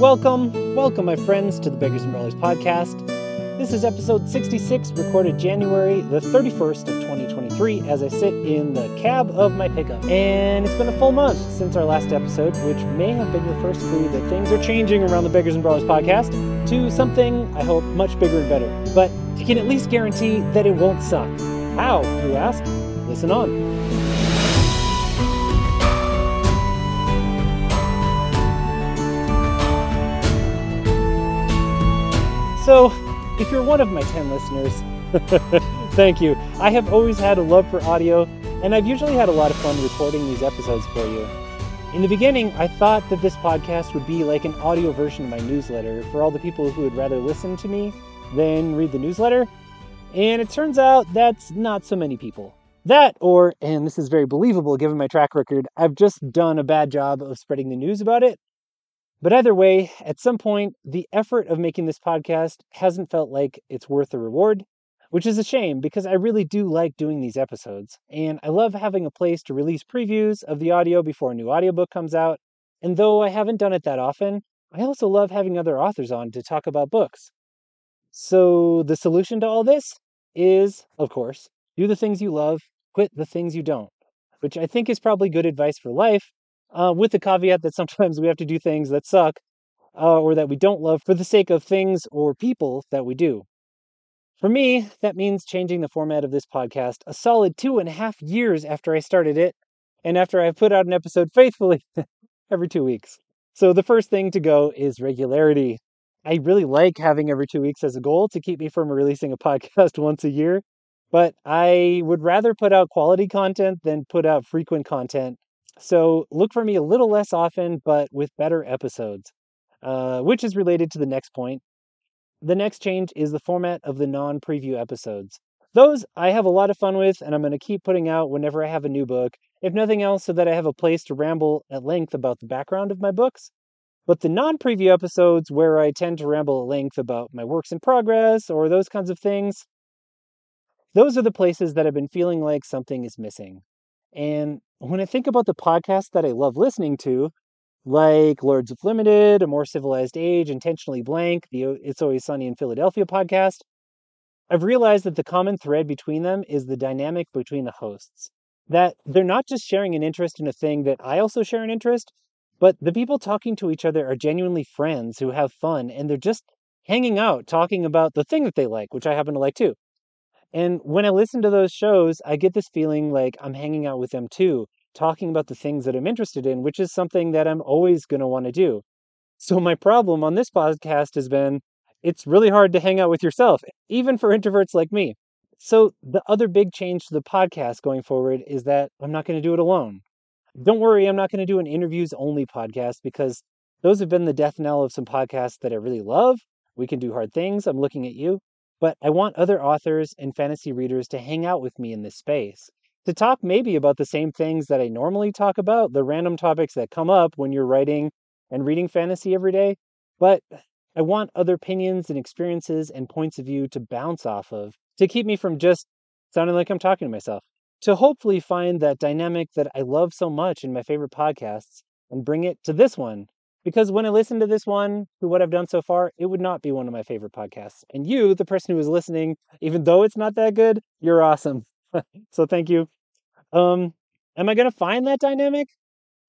Welcome, welcome, my friends, to the Beggars and Brawlers podcast. This is episode 66, recorded January the 31st of 2023, as I sit in the cab of my pickup. And it's been a full month since our last episode, which may have been your first clue that things are changing around the Beggars and Brawlers podcast to something I hope much bigger and better. But I can at least guarantee that it won't suck. How, you ask? Listen on. So, if you're one of my 10 listeners, thank you. I have always had a love for audio, and I've usually had a lot of fun recording these episodes for you. In the beginning, I thought that this podcast would be like an audio version of my newsletter for all the people who would rather listen to me than read the newsletter. And it turns out that's not so many people. That, or, and this is very believable given my track record, I've just done a bad job of spreading the news about it but either way, at some point, the effort of making this podcast hasn't felt like it's worth the reward, which is a shame because I really do like doing these episodes. And I love having a place to release previews of the audio before a new audiobook comes out. And though I haven't done it that often, I also love having other authors on to talk about books. So the solution to all this is, of course, do the things you love, quit the things you don't, which I think is probably good advice for life uh, with the caveat that sometimes we have to do things that suck uh, or that we don't love for the sake of things or people that we do. For me, that means changing the format of this podcast a solid two and a half years after I started it, and after I've put out an episode faithfully every two weeks. So the first thing to go is regularity. I really like having every two weeks as a goal to keep me from releasing a podcast once a year, but I would rather put out quality content than put out frequent content so look for me a little less often, but with better episodes, uh, which is related to the next point. The next change is the format of the non preview episodes. Those I have a lot of fun with, and I'm going to keep putting out whenever I have a new book, if nothing else, so that I have a place to ramble at length about the background of my books. But the non preview episodes, where I tend to ramble at length about my works in progress or those kinds of things, those are the places that I've been feeling like something is missing. And when I think about the podcasts that I love listening to, like Lords of Limited, A More Civilized Age, Intentionally Blank, the It's Always Sunny in Philadelphia podcast, I've realized that the common thread between them is the dynamic between the hosts. That they're not just sharing an interest in a thing that I also share an interest, but the people talking to each other are genuinely friends who have fun and they're just hanging out talking about the thing that they like, which I happen to like too. And when I listen to those shows, I get this feeling like I'm hanging out with them too, talking about the things that I'm interested in, which is something that I'm always going to want to do. So, my problem on this podcast has been it's really hard to hang out with yourself, even for introverts like me. So, the other big change to the podcast going forward is that I'm not going to do it alone. Don't worry, I'm not going to do an interviews only podcast because those have been the death knell of some podcasts that I really love. We can do hard things. I'm looking at you. But I want other authors and fantasy readers to hang out with me in this space, to talk maybe about the same things that I normally talk about, the random topics that come up when you're writing and reading fantasy every day. But I want other opinions and experiences and points of view to bounce off of, to keep me from just sounding like I'm talking to myself, to hopefully find that dynamic that I love so much in my favorite podcasts and bring it to this one because when I listen to this one, to what I've done so far, it would not be one of my favorite podcasts. And you, the person who is listening, even though it's not that good, you're awesome. so thank you. Um, am I going to find that dynamic?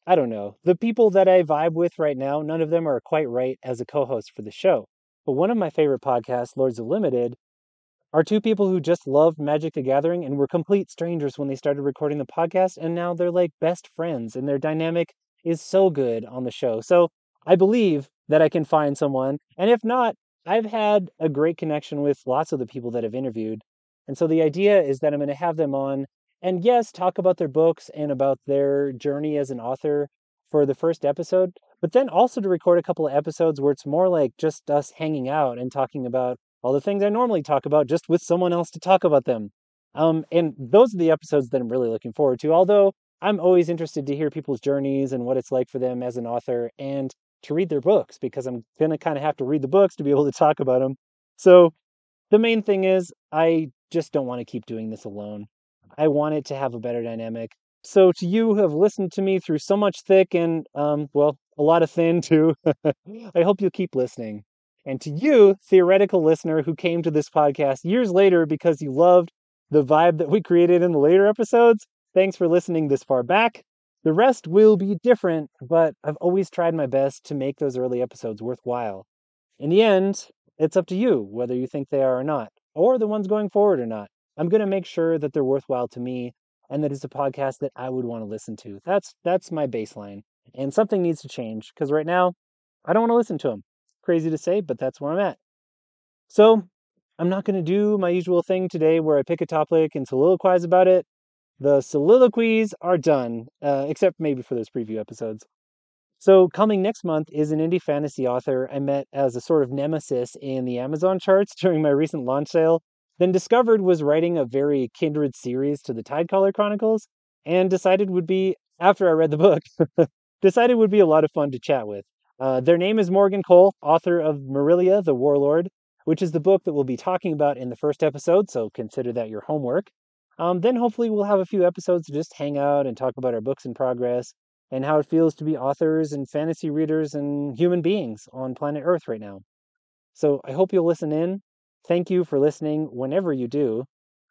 I don't know. The people that I vibe with right now, none of them are quite right as a co host for the show. But one of my favorite podcasts, Lords of Limited, are two people who just loved Magic the Gathering and were complete strangers when they started recording the podcast. And now they're like best friends, and their dynamic is so good on the show. So I believe that I can find someone. And if not, I've had a great connection with lots of the people that I've interviewed. And so the idea is that I'm going to have them on and yes, talk about their books and about their journey as an author for the first episode, but then also to record a couple of episodes where it's more like just us hanging out and talking about all the things I normally talk about just with someone else to talk about them. Um, and those are the episodes that I'm really looking forward to. Although I'm always interested to hear people's journeys and what it's like for them as an author. And to read their books because I'm going to kind of have to read the books to be able to talk about them. So the main thing is, I just don't want to keep doing this alone. I want it to have a better dynamic. So, to you who have listened to me through so much thick and, um, well, a lot of thin too, I hope you'll keep listening. And to you, theoretical listener who came to this podcast years later because you loved the vibe that we created in the later episodes, thanks for listening this far back. The rest will be different, but I've always tried my best to make those early episodes worthwhile. In the end, it's up to you whether you think they are or not, or the ones going forward or not. I'm going to make sure that they're worthwhile to me and that it's a podcast that I would want to listen to. That's that's my baseline. And something needs to change because right now I don't want to listen to them. Crazy to say, but that's where I'm at. So, I'm not going to do my usual thing today where I pick a topic and soliloquize about it. The soliloquies are done, uh, except maybe for those preview episodes. So, coming next month is an indie fantasy author I met as a sort of nemesis in the Amazon charts during my recent launch sale then discovered was writing a very kindred series to the Tidecaller Chronicles, and decided would be, after I read the book, decided would be a lot of fun to chat with. Uh, their name is Morgan Cole, author of Marilia the Warlord, which is the book that we'll be talking about in the first episode, so consider that your homework. Um, then hopefully we'll have a few episodes to just hang out and talk about our books in progress and how it feels to be authors and fantasy readers and human beings on planet Earth right now. So I hope you'll listen in. Thank you for listening whenever you do.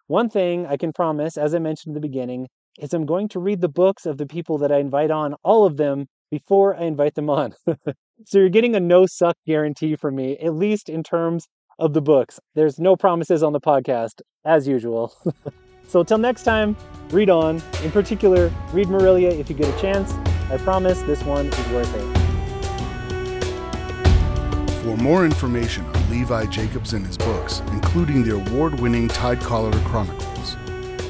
One thing I can promise, as I mentioned in the beginning, is I'm going to read the books of the people that I invite on, all of them, before I invite them on. so you're getting a no suck guarantee from me, at least in terms of the books. There's no promises on the podcast, as usual. so until next time, read on. In particular, read Marilia if you get a chance. I promise this one is worth it. For more information on Levi Jacobs and his books, including the award winning Tidecaller Chronicles,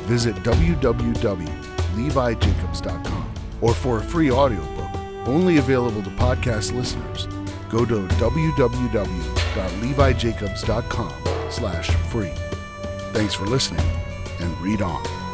visit www.levijacobs.com. Or for a free audiobook, only available to podcast listeners, go to www.levijacobs.com slash free. Thanks for listening and read on.